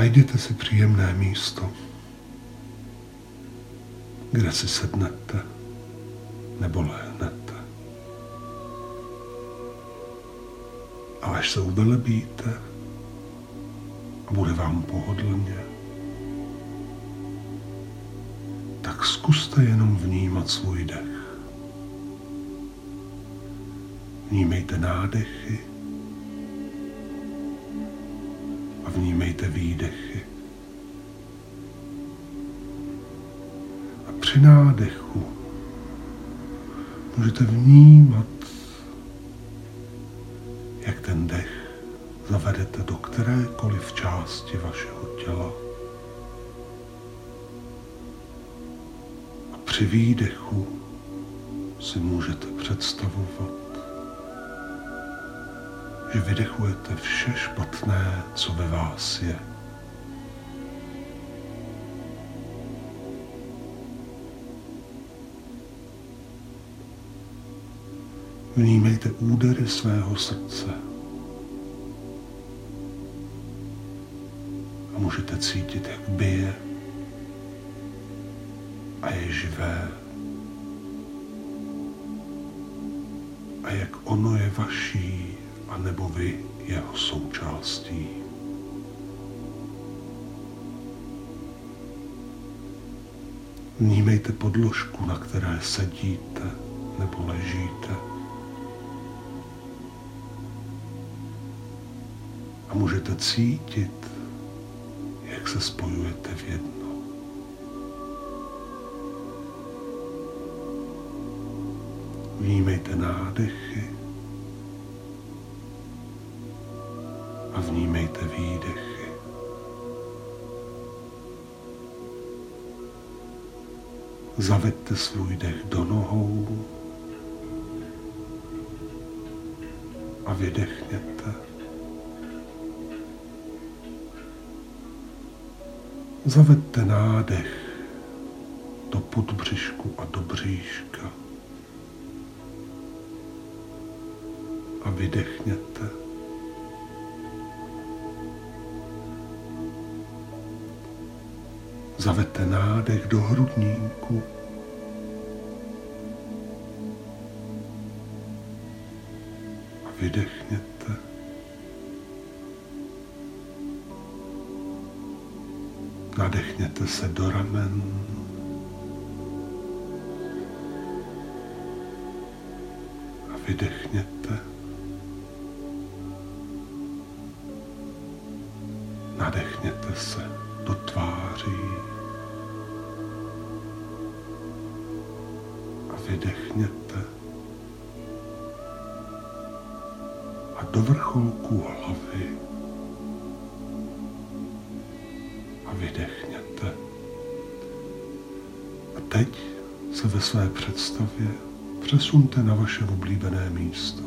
Najděte si příjemné místo, kde si sednete nebo lehnete. A až se uvelebíte a bude vám pohodlně, tak zkuste jenom vnímat svůj dech. Vnímejte nádechy vnímejte výdechy. A při nádechu můžete vnímat, jak ten dech zavedete do kterékoliv části vašeho těla. A při výdechu si můžete představovat, že vydechujete vše špatné, co ve vás je. Vnímejte údery svého srdce. A můžete cítit, jak bije a je živé. A jak ono je vaší, anebo vy jeho součástí. Vnímejte podložku, na které sedíte nebo ležíte. a můžete cítit, jak se spojujete v jedno. Vnímejte nádechy vnímejte výdechy. Zaveďte svůj dech do nohou a vydechněte. Zavedte nádech do podbřišku a do bříška a vydechněte. Zavedte nádech do hrudníku a vydechněte. Nadechněte se do ramen. A vydechněte. Nadechněte se do tváří. A vydechněte. A do vrcholku hlavy. vydechněte. A teď se ve své představě přesunte na vaše oblíbené místo.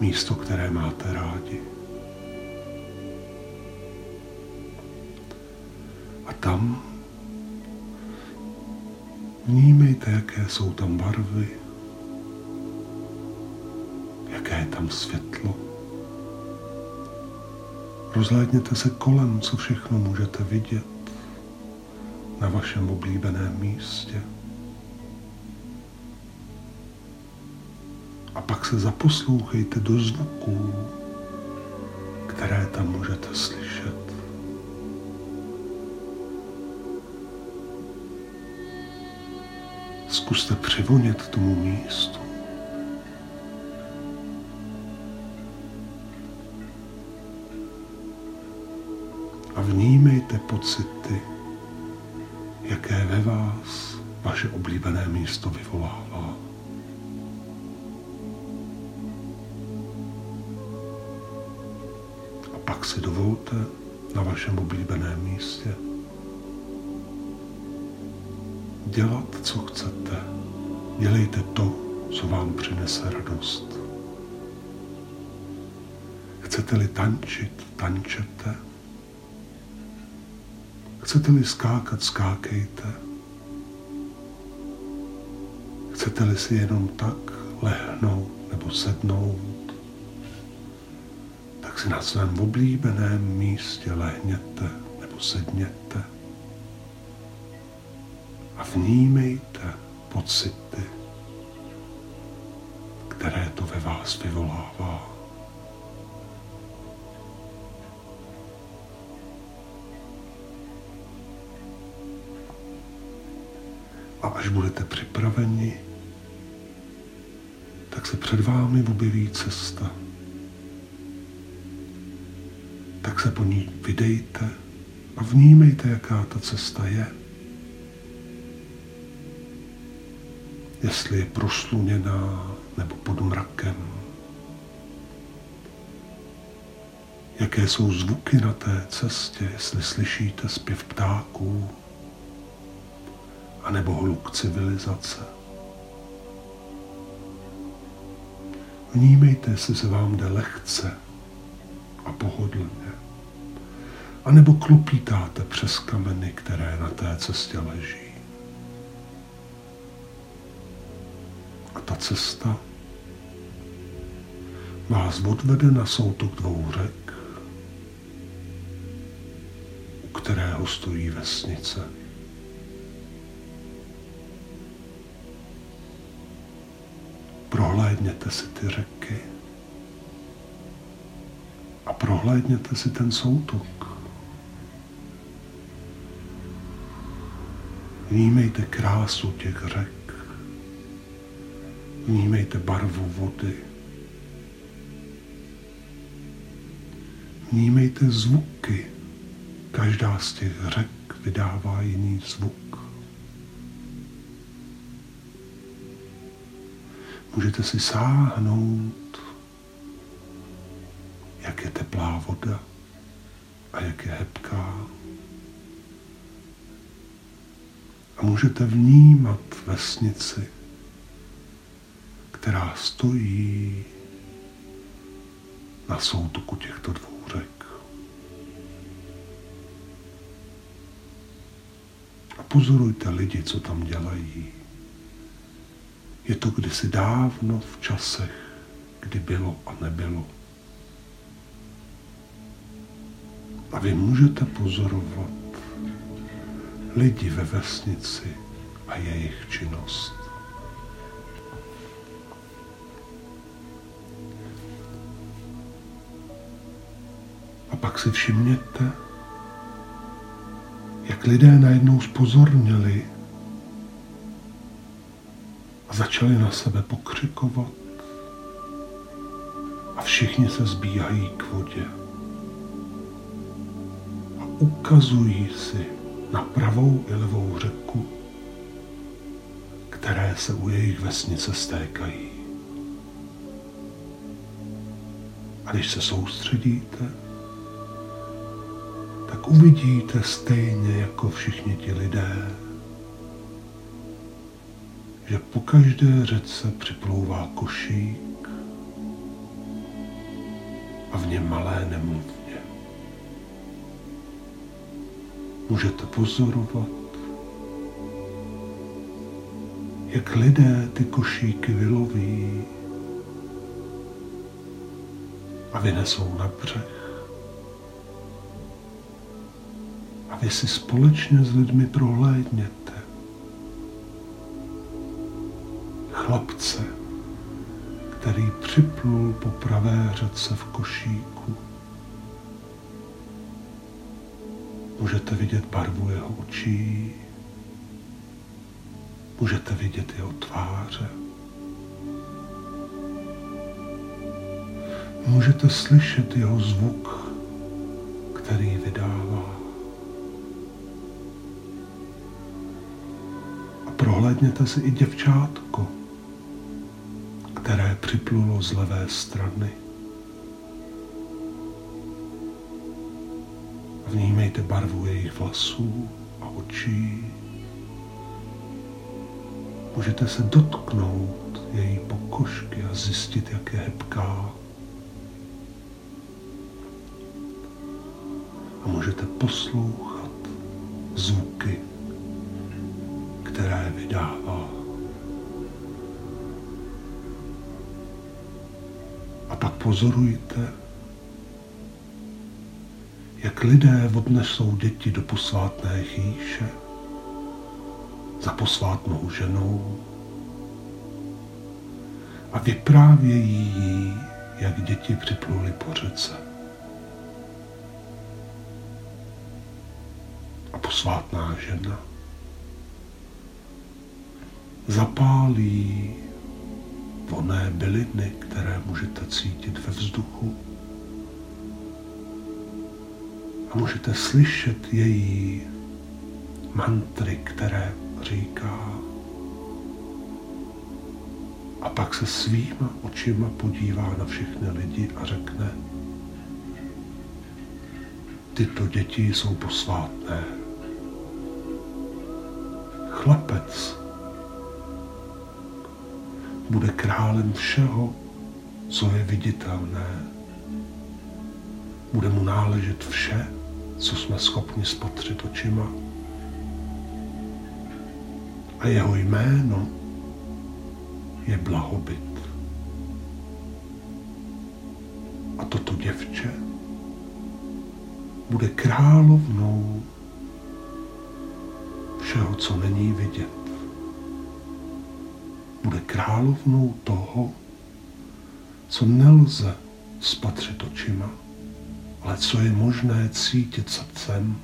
Místo, které máte rádi. Tam vnímejte, jaké jsou tam barvy, jaké je tam světlo. Rozhlédněte se kolem, co všechno můžete vidět na vašem oblíbeném místě. A pak se zaposlouchejte do zvuků, které tam můžete slyšet. Zkuste přivonět tomu místu. a vnímejte pocity, jaké ve vás vaše oblíbené místo vyvolává. A pak si dovolte na vašem oblíbeném místě dělat, co chcete. Dělejte to, co vám přinese radost. Chcete-li tančit, tančete. Chcete-li skákat, skákejte. Chcete-li si jenom tak lehnout nebo sednout, tak si na svém oblíbeném místě lehněte nebo sedněte vnímejte pocity, které to ve vás vyvolává. A až budete připraveni, tak se před vámi objeví cesta. Tak se po ní vydejte a vnímejte, jaká ta cesta je. Jestli je prosluněná nebo pod mrakem. Jaké jsou zvuky na té cestě, jestli slyšíte zpěv ptáků, anebo hluk civilizace. Vnímejte, jestli se vám jde lehce a pohodlně. A nebo klupítáte přes kameny, které na té cestě leží. A ta cesta vás odvede na soutok dvou řek, u kterého stojí vesnice. Prohlédněte si ty řeky a prohlédněte si ten soutok. Vnímejte krásu těch řek. Vnímejte barvu vody. Vnímejte zvuky. Každá z těch řek vydává jiný zvuk. Můžete si sáhnout, jak je teplá voda a jak je hebká. A můžete vnímat vesnici, která stojí na soutoku těchto dvou řek. A pozorujte lidi, co tam dělají. Je to kdysi dávno v časech, kdy bylo a nebylo. A vy můžete pozorovat lidi ve vesnici a jejich činnost. Pak si všimněte, jak lidé najednou spozornili a začali na sebe pokřikovat a všichni se zbíhají k vodě a ukazují si na pravou i levou řeku, které se u jejich vesnice stékají. A když se soustředíte, tak uvidíte stejně jako všichni ti lidé, že po každé řece připlouvá košík a v něm malé nemluvně. Můžete pozorovat, jak lidé ty košíky vyloví a vynesou na břeh. Vy si společně s lidmi prohlédněte, chlapce, který připlul po pravé řece v košíku. Můžete vidět barvu jeho očí, můžete vidět jeho tváře. Můžete slyšet jeho zvuk, který vydává. Prohlédněte si i děvčátko, které připlulo z levé strany. Vnímejte barvu jejich vlasů a očí. Můžete se dotknout její pokožky a zjistit, jak je hebká. A můžete poslouchat zvuky, které vydává. A pak pozorujte, jak lidé odnesou děti do posvátné chýše za posvátnou ženou a vyprávějí jí, jak děti připluli po řece. A posvátná žena zapálí voné byliny, které můžete cítit ve vzduchu. A můžete slyšet její mantry, které říká. A pak se svýma očima podívá na všechny lidi a řekne, tyto děti jsou posvátné. Chlapec bude králem všeho, co je viditelné. Bude mu náležet vše, co jsme schopni spatřit očima. A jeho jméno je blahobyt. A toto děvče bude královnou všeho, co není vidět královnou toho, co nelze spatřit očima, ale co je možné cítit srdcem.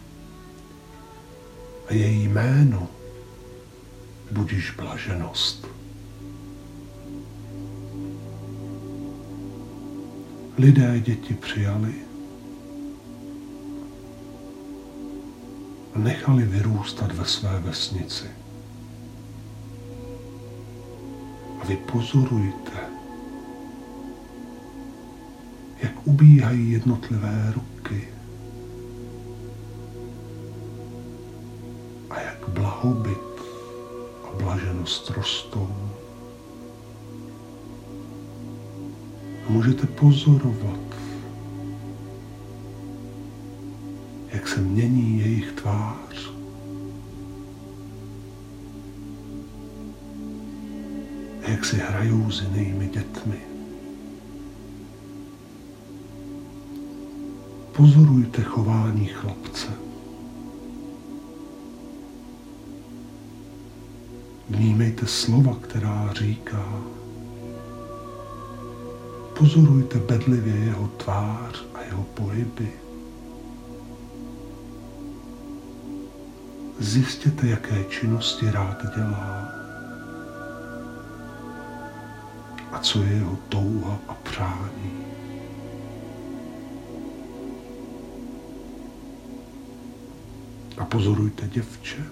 A její jméno budíš blaženost. Lidé děti přijali a nechali vyrůstat ve své vesnici. Vy pozorujte, jak ubíhají jednotlivé ruky a jak blahobyt a blaženost rostou. A můžete pozorovat, jak se mění jejich tvář. Jak si hrajou s jinými dětmi. Pozorujte chování chlapce. Vnímejte slova, která říká. Pozorujte bedlivě jeho tvář a jeho pohyby. Zjistěte, jaké činnosti rád dělá. A co je jeho touha a přání. A pozorujte děvče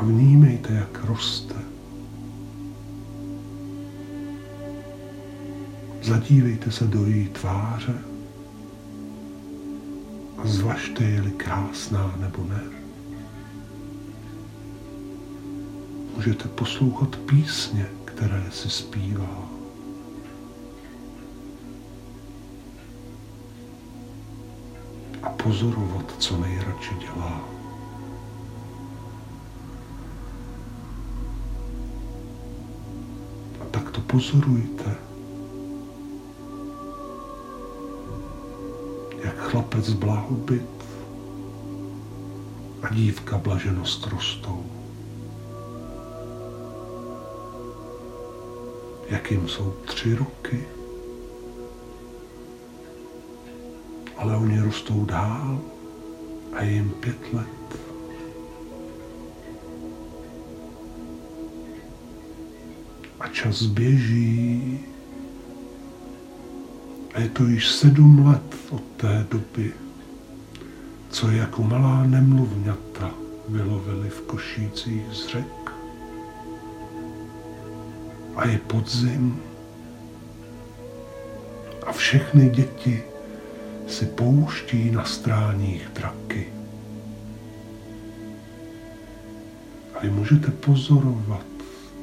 a vnímejte, jak roste. Zadívejte se do její tváře a zvažte, je-li krásná nebo ne. Můžete poslouchat písně, které si zpívá. A pozorovat, co nejradši dělá. A tak to pozorujte, jak chlapec blahobyt a dívka blaženost rostou. Jak jim jsou tři roky. Ale oni rostou dál a je jim pět let. A čas běží a je to již sedm let od té doby, co jako malá nemluvňata vylovili v košících z řek a je podzim a všechny děti si pouští na stráních draky. A vy můžete pozorovat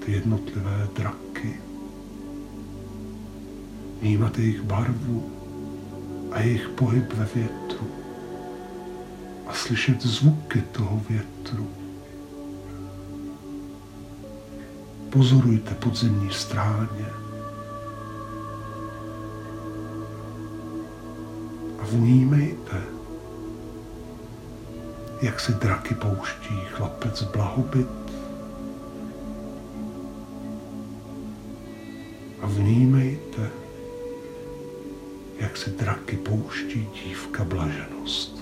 ty jednotlivé draky, vnímat jejich barvu a jejich pohyb ve větru a slyšet zvuky toho větru. Pozorujte podzemní stráně. vnímejte, jak si draky pouští chlapec blahobyt a vnímejte, jak si draky pouští dívka blaženost.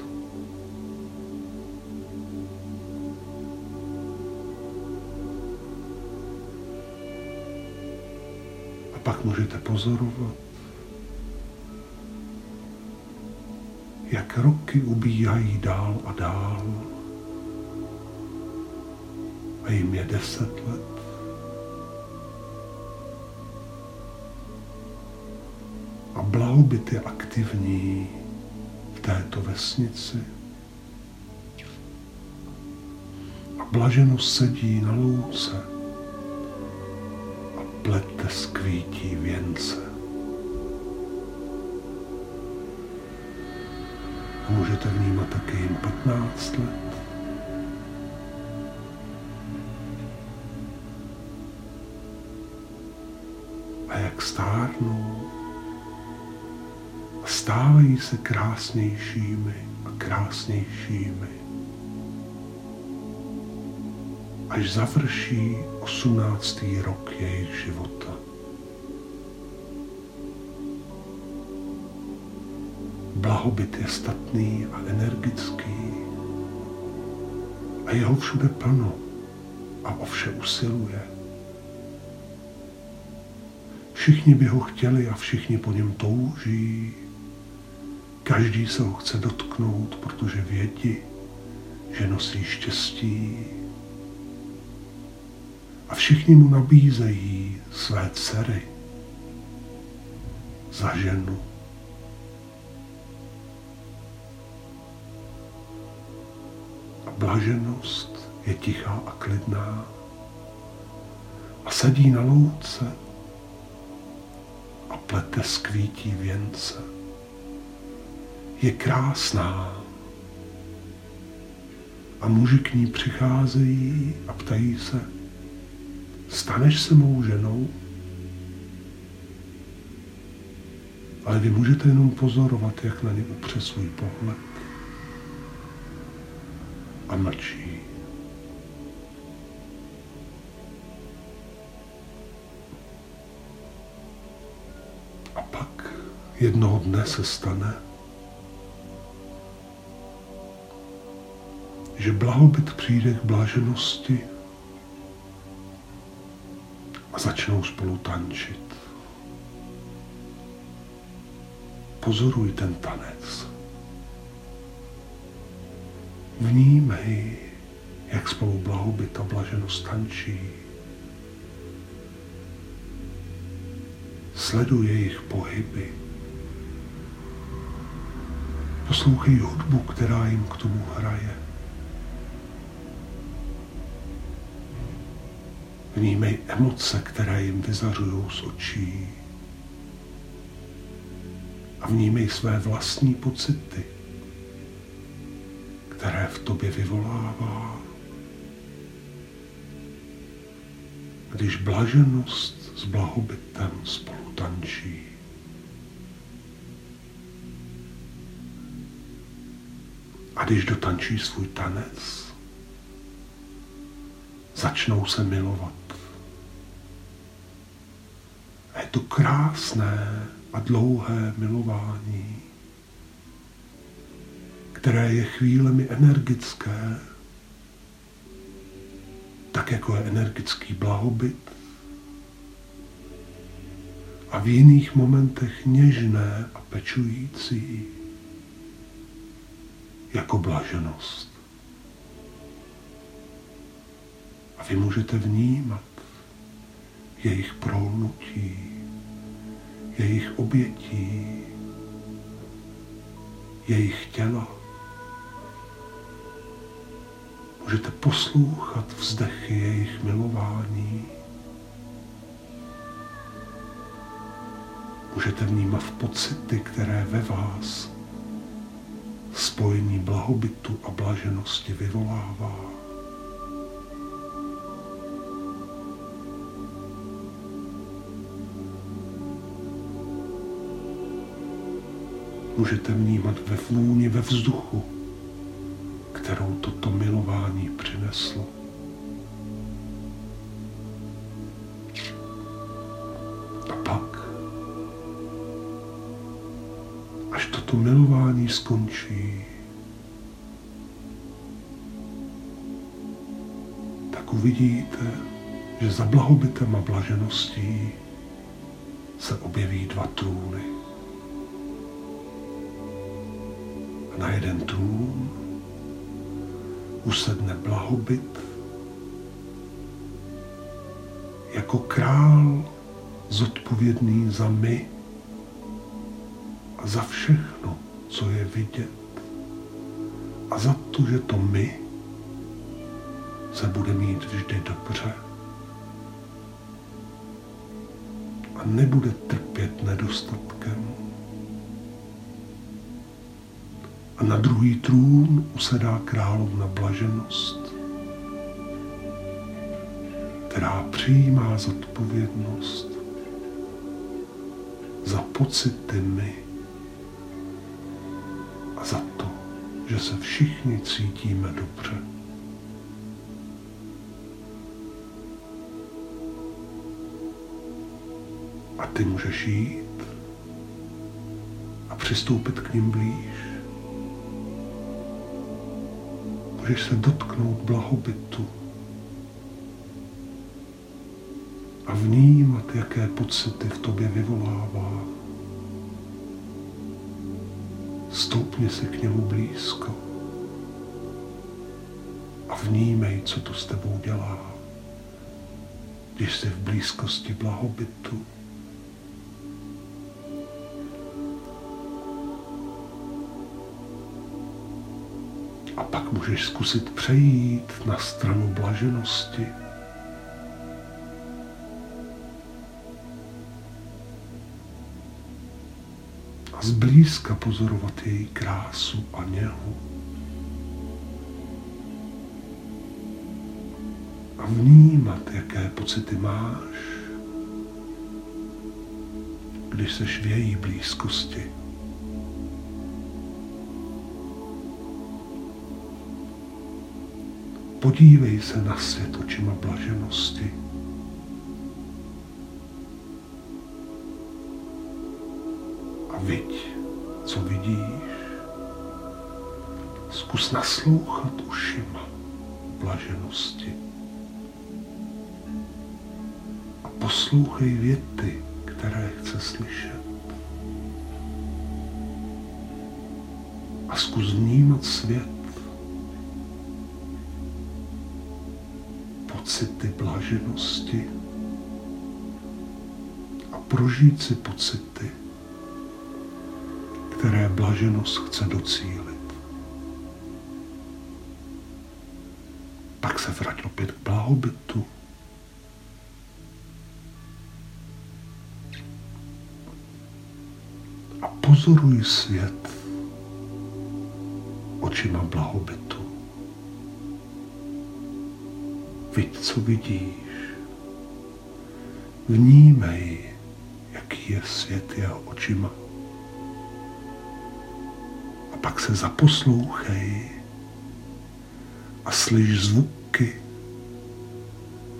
Pak můžete pozorovat, jak roky ubíhají dál a dál a jim je deset let. A blahobyt je aktivní v této vesnici. A blaženost sedí na louce věnce. A můžete vnímat taky jim 15 let. A jak stárnou, a stávají se krásnějšími a krásnějšími. Až završí 18. rok jejich života. Blahobyt je statný a energický a jeho všude plno a o vše usiluje. Všichni by ho chtěli a všichni po něm touží. Každý se ho chce dotknout, protože vědí, že nosí štěstí. A všichni mu nabízejí své dcery za ženu. Blaženost je tichá a klidná a sedí na louce a plete skvítí věnce. Je krásná a muži k ní přicházejí a ptají se, staneš se mou ženou? Ale vy můžete jenom pozorovat, jak na ně upře svůj pohled a mlčí. A pak jednoho dne se stane, že blahobyt přijde k bláženosti a začnou spolu tančit. Pozoruj ten tanec. Vnímej, jak spolu blahobyt a blaženost tančí. Sleduj jejich pohyby. Poslouchej hudbu, která jim k tomu hraje. Vnímej emoce, které jim vyzařují z očí. A vnímej své vlastní pocity tobě vyvolává. Když blaženost s blahobytem spolu tančí. A když dotančí svůj tanec, začnou se milovat. A je to krásné a dlouhé milování které je chvílemi energické, tak jako je energický blahobyt, a v jiných momentech něžné a pečující, jako blaženost. A vy můžete vnímat jejich prolnutí, jejich obětí, jejich těla. Můžete poslouchat vzdechy jejich milování. Můžete vnímat pocity, které ve vás spojení blahobytu a blaženosti vyvolává. můžete vnímat ve vůni, ve vzduchu, přineslo. A pak, až toto milování skončí, tak uvidíte, že za blahobytem a blažeností se objeví dva trůny. A na jeden trůn usedne blahobyt jako král zodpovědný za my a za všechno, co je vidět. A za to, že to my se bude mít vždy dobře. A nebude trpět nedostatkem. A na druhý trůn usedá královna blaženost, která přijímá zodpovědnost za pocity my a za to, že se všichni cítíme dobře. A ty můžeš jít a přistoupit k ním blíž. Můžeš se dotknout blahobytu a vnímat, jaké pocity v tobě vyvolává. Stoupni si k němu blízko a vnímej, co to s tebou dělá, když jsi v blízkosti blahobytu. A pak můžeš zkusit přejít na stranu blaženosti. A zblízka pozorovat její krásu a něhu. A vnímat, jaké pocity máš, když seš v její blízkosti. Podívej se na svět očima blaženosti. A viď, co vidíš. Zkus naslouchat ušima blaženosti. A poslouchej věty, které chce slyšet. A zkus vnímat svět pocity blaženosti a prožít si pocity, které blaženost chce docílit. Pak se vrať opět k blahobytu. A pozoruj svět očima blahobytu. Viď, co vidíš. Vnímej, jaký je svět jeho očima. A pak se zaposlouchej a slyš zvuky,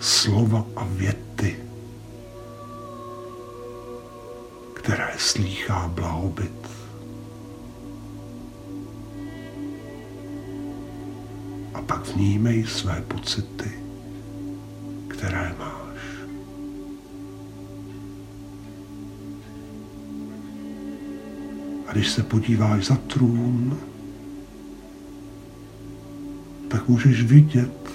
slova a věty, které slýchá blahobyt. A pak vnímej své pocity které máš. A když se podíváš za trůn, tak můžeš vidět,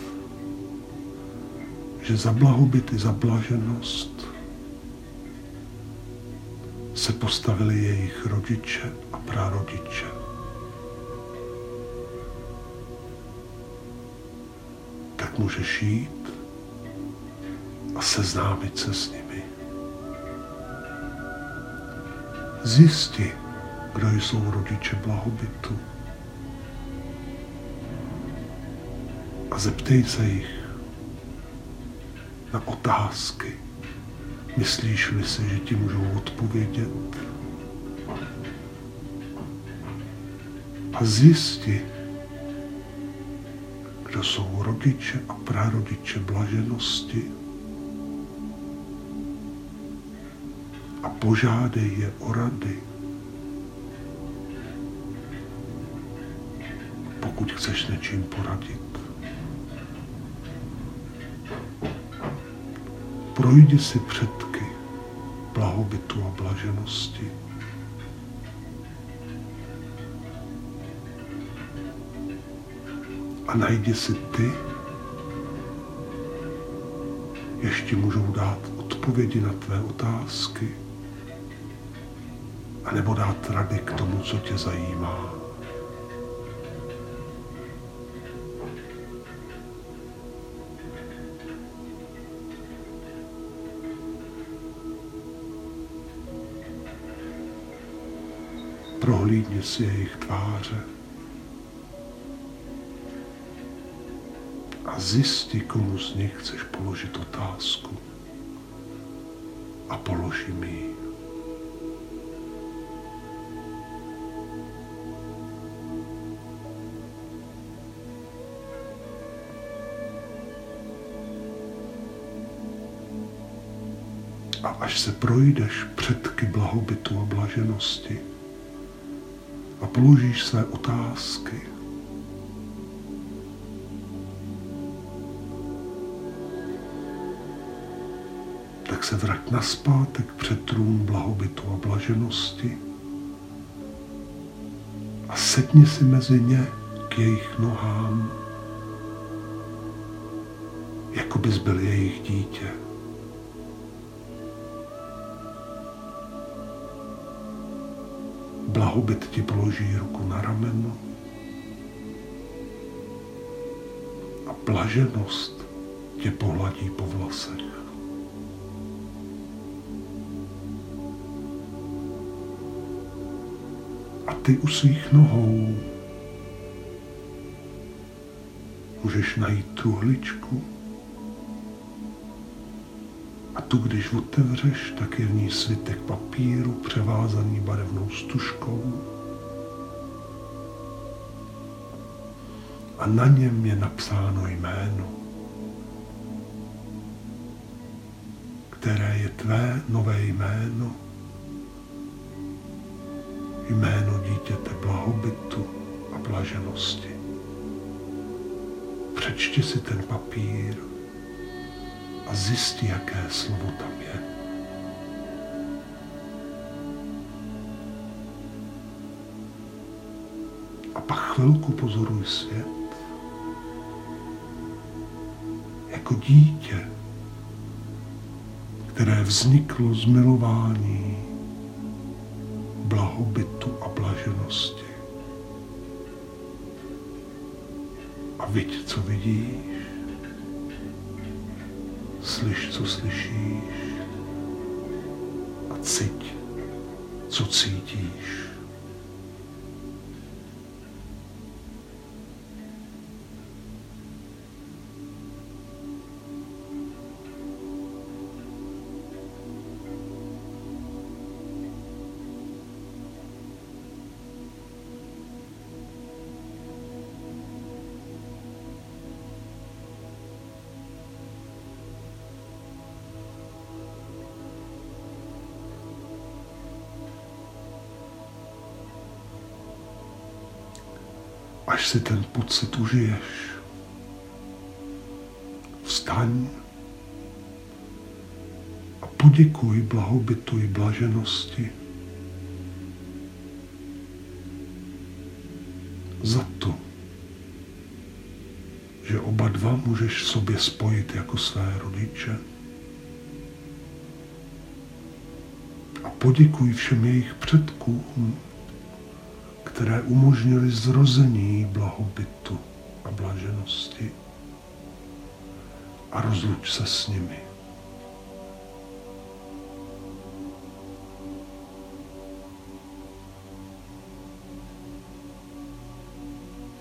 že za blahobyt i za blaženost se postavili jejich rodiče a prarodiče. Tak můžeš jít a seznámit se s nimi. Zjisti, kdo jsou rodiče blahobytu. A zeptej se jich na otázky. Myslíš-li si, že ti můžou odpovědět? a zjisti, kdo jsou rodiče a prarodiče blaženosti požádej je o rady. Pokud chceš něčím poradit. Projdi si předky blahobytu a blaženosti. a najdi si ty, ještě můžou dát odpovědi na tvé otázky, anebo dát rady k tomu, co tě zajímá. Prohlídni si jejich tváře. a zjisti, komu z nich chceš položit otázku. A položí mi ji. A až se projdeš předky blahobytu a blaženosti a položíš své otázky, tak se vrať naspátek před trůn blahobytu a blaženosti a sedni si mezi ně k jejich nohám, jako bys byl jejich dítě. Blahobyt ti položí ruku na rameno a blaženost tě pohladí po vlasech. ty u svých nohou můžeš najít truhličku a tu, když otevřeš, tak je v ní svitek papíru převázaný barevnou stužkou. A na něm je napsáno jméno, které je tvé nové jméno. Jméno dítěte blahobytu a blaženosti. Přečti si ten papír a zjisti, jaké slovo tam je. A pak chvilku pozoruj svět jako dítě, které vzniklo z milování blahobytu a blaženosti. A viď, co vidíš, slyš, co slyšíš a cíť, co cítíš. Až si ten pocit užiješ. Vstaň a poděkuj blahobytu i blaženosti za to, že oba dva můžeš sobě spojit jako své rodiče. A poděkuj všem jejich předkům, které umožnily zrození blahobytu a blaženosti a rozluč se s nimi.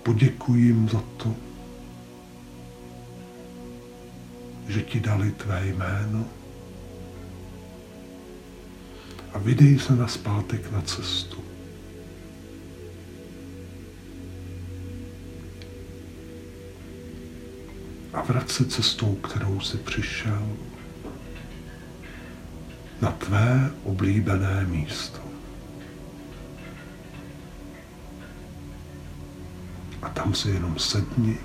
Poděkuji jim za to, že ti dali tvé jméno a vydej se na zpátek na cestu. A vracet cestou, kterou si přišel, na tvé oblíbené místo. A tam si jenom sedni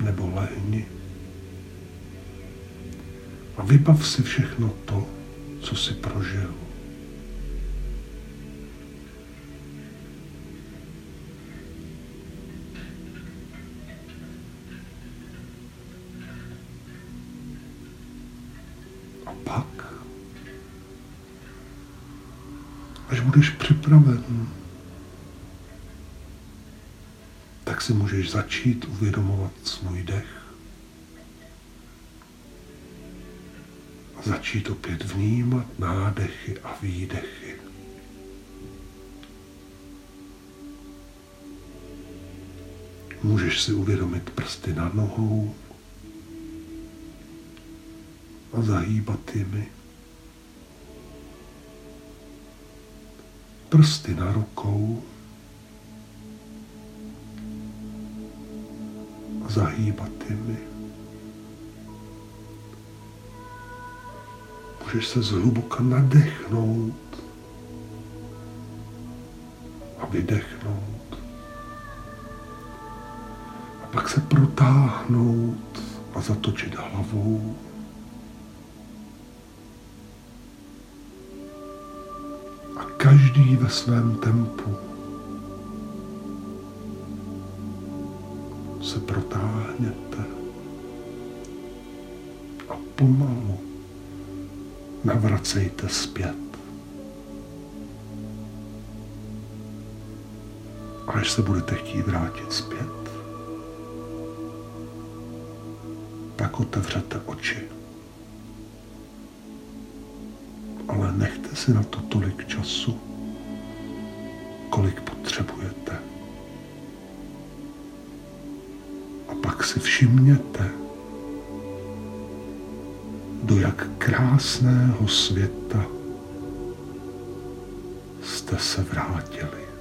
nebo lehni a vybav si všechno to, co si prožil. Budeš připraven, tak si můžeš začít uvědomovat svůj dech. začít opět vnímat nádechy a výdechy. Můžeš si uvědomit prsty na nohou a zahýbat jimi. Prsty na rukou a zahýbat jimi. Můžeš se zhluboka nadechnout a vydechnout. A pak se protáhnout a zatočit hlavou. Každý ve svém tempu se protáhněte a pomalu navracejte zpět. Až se budete chtít vrátit zpět, tak otevřete oči. Si na to tolik času, kolik potřebujete. A pak si všimněte, do jak krásného světa jste se vrátili.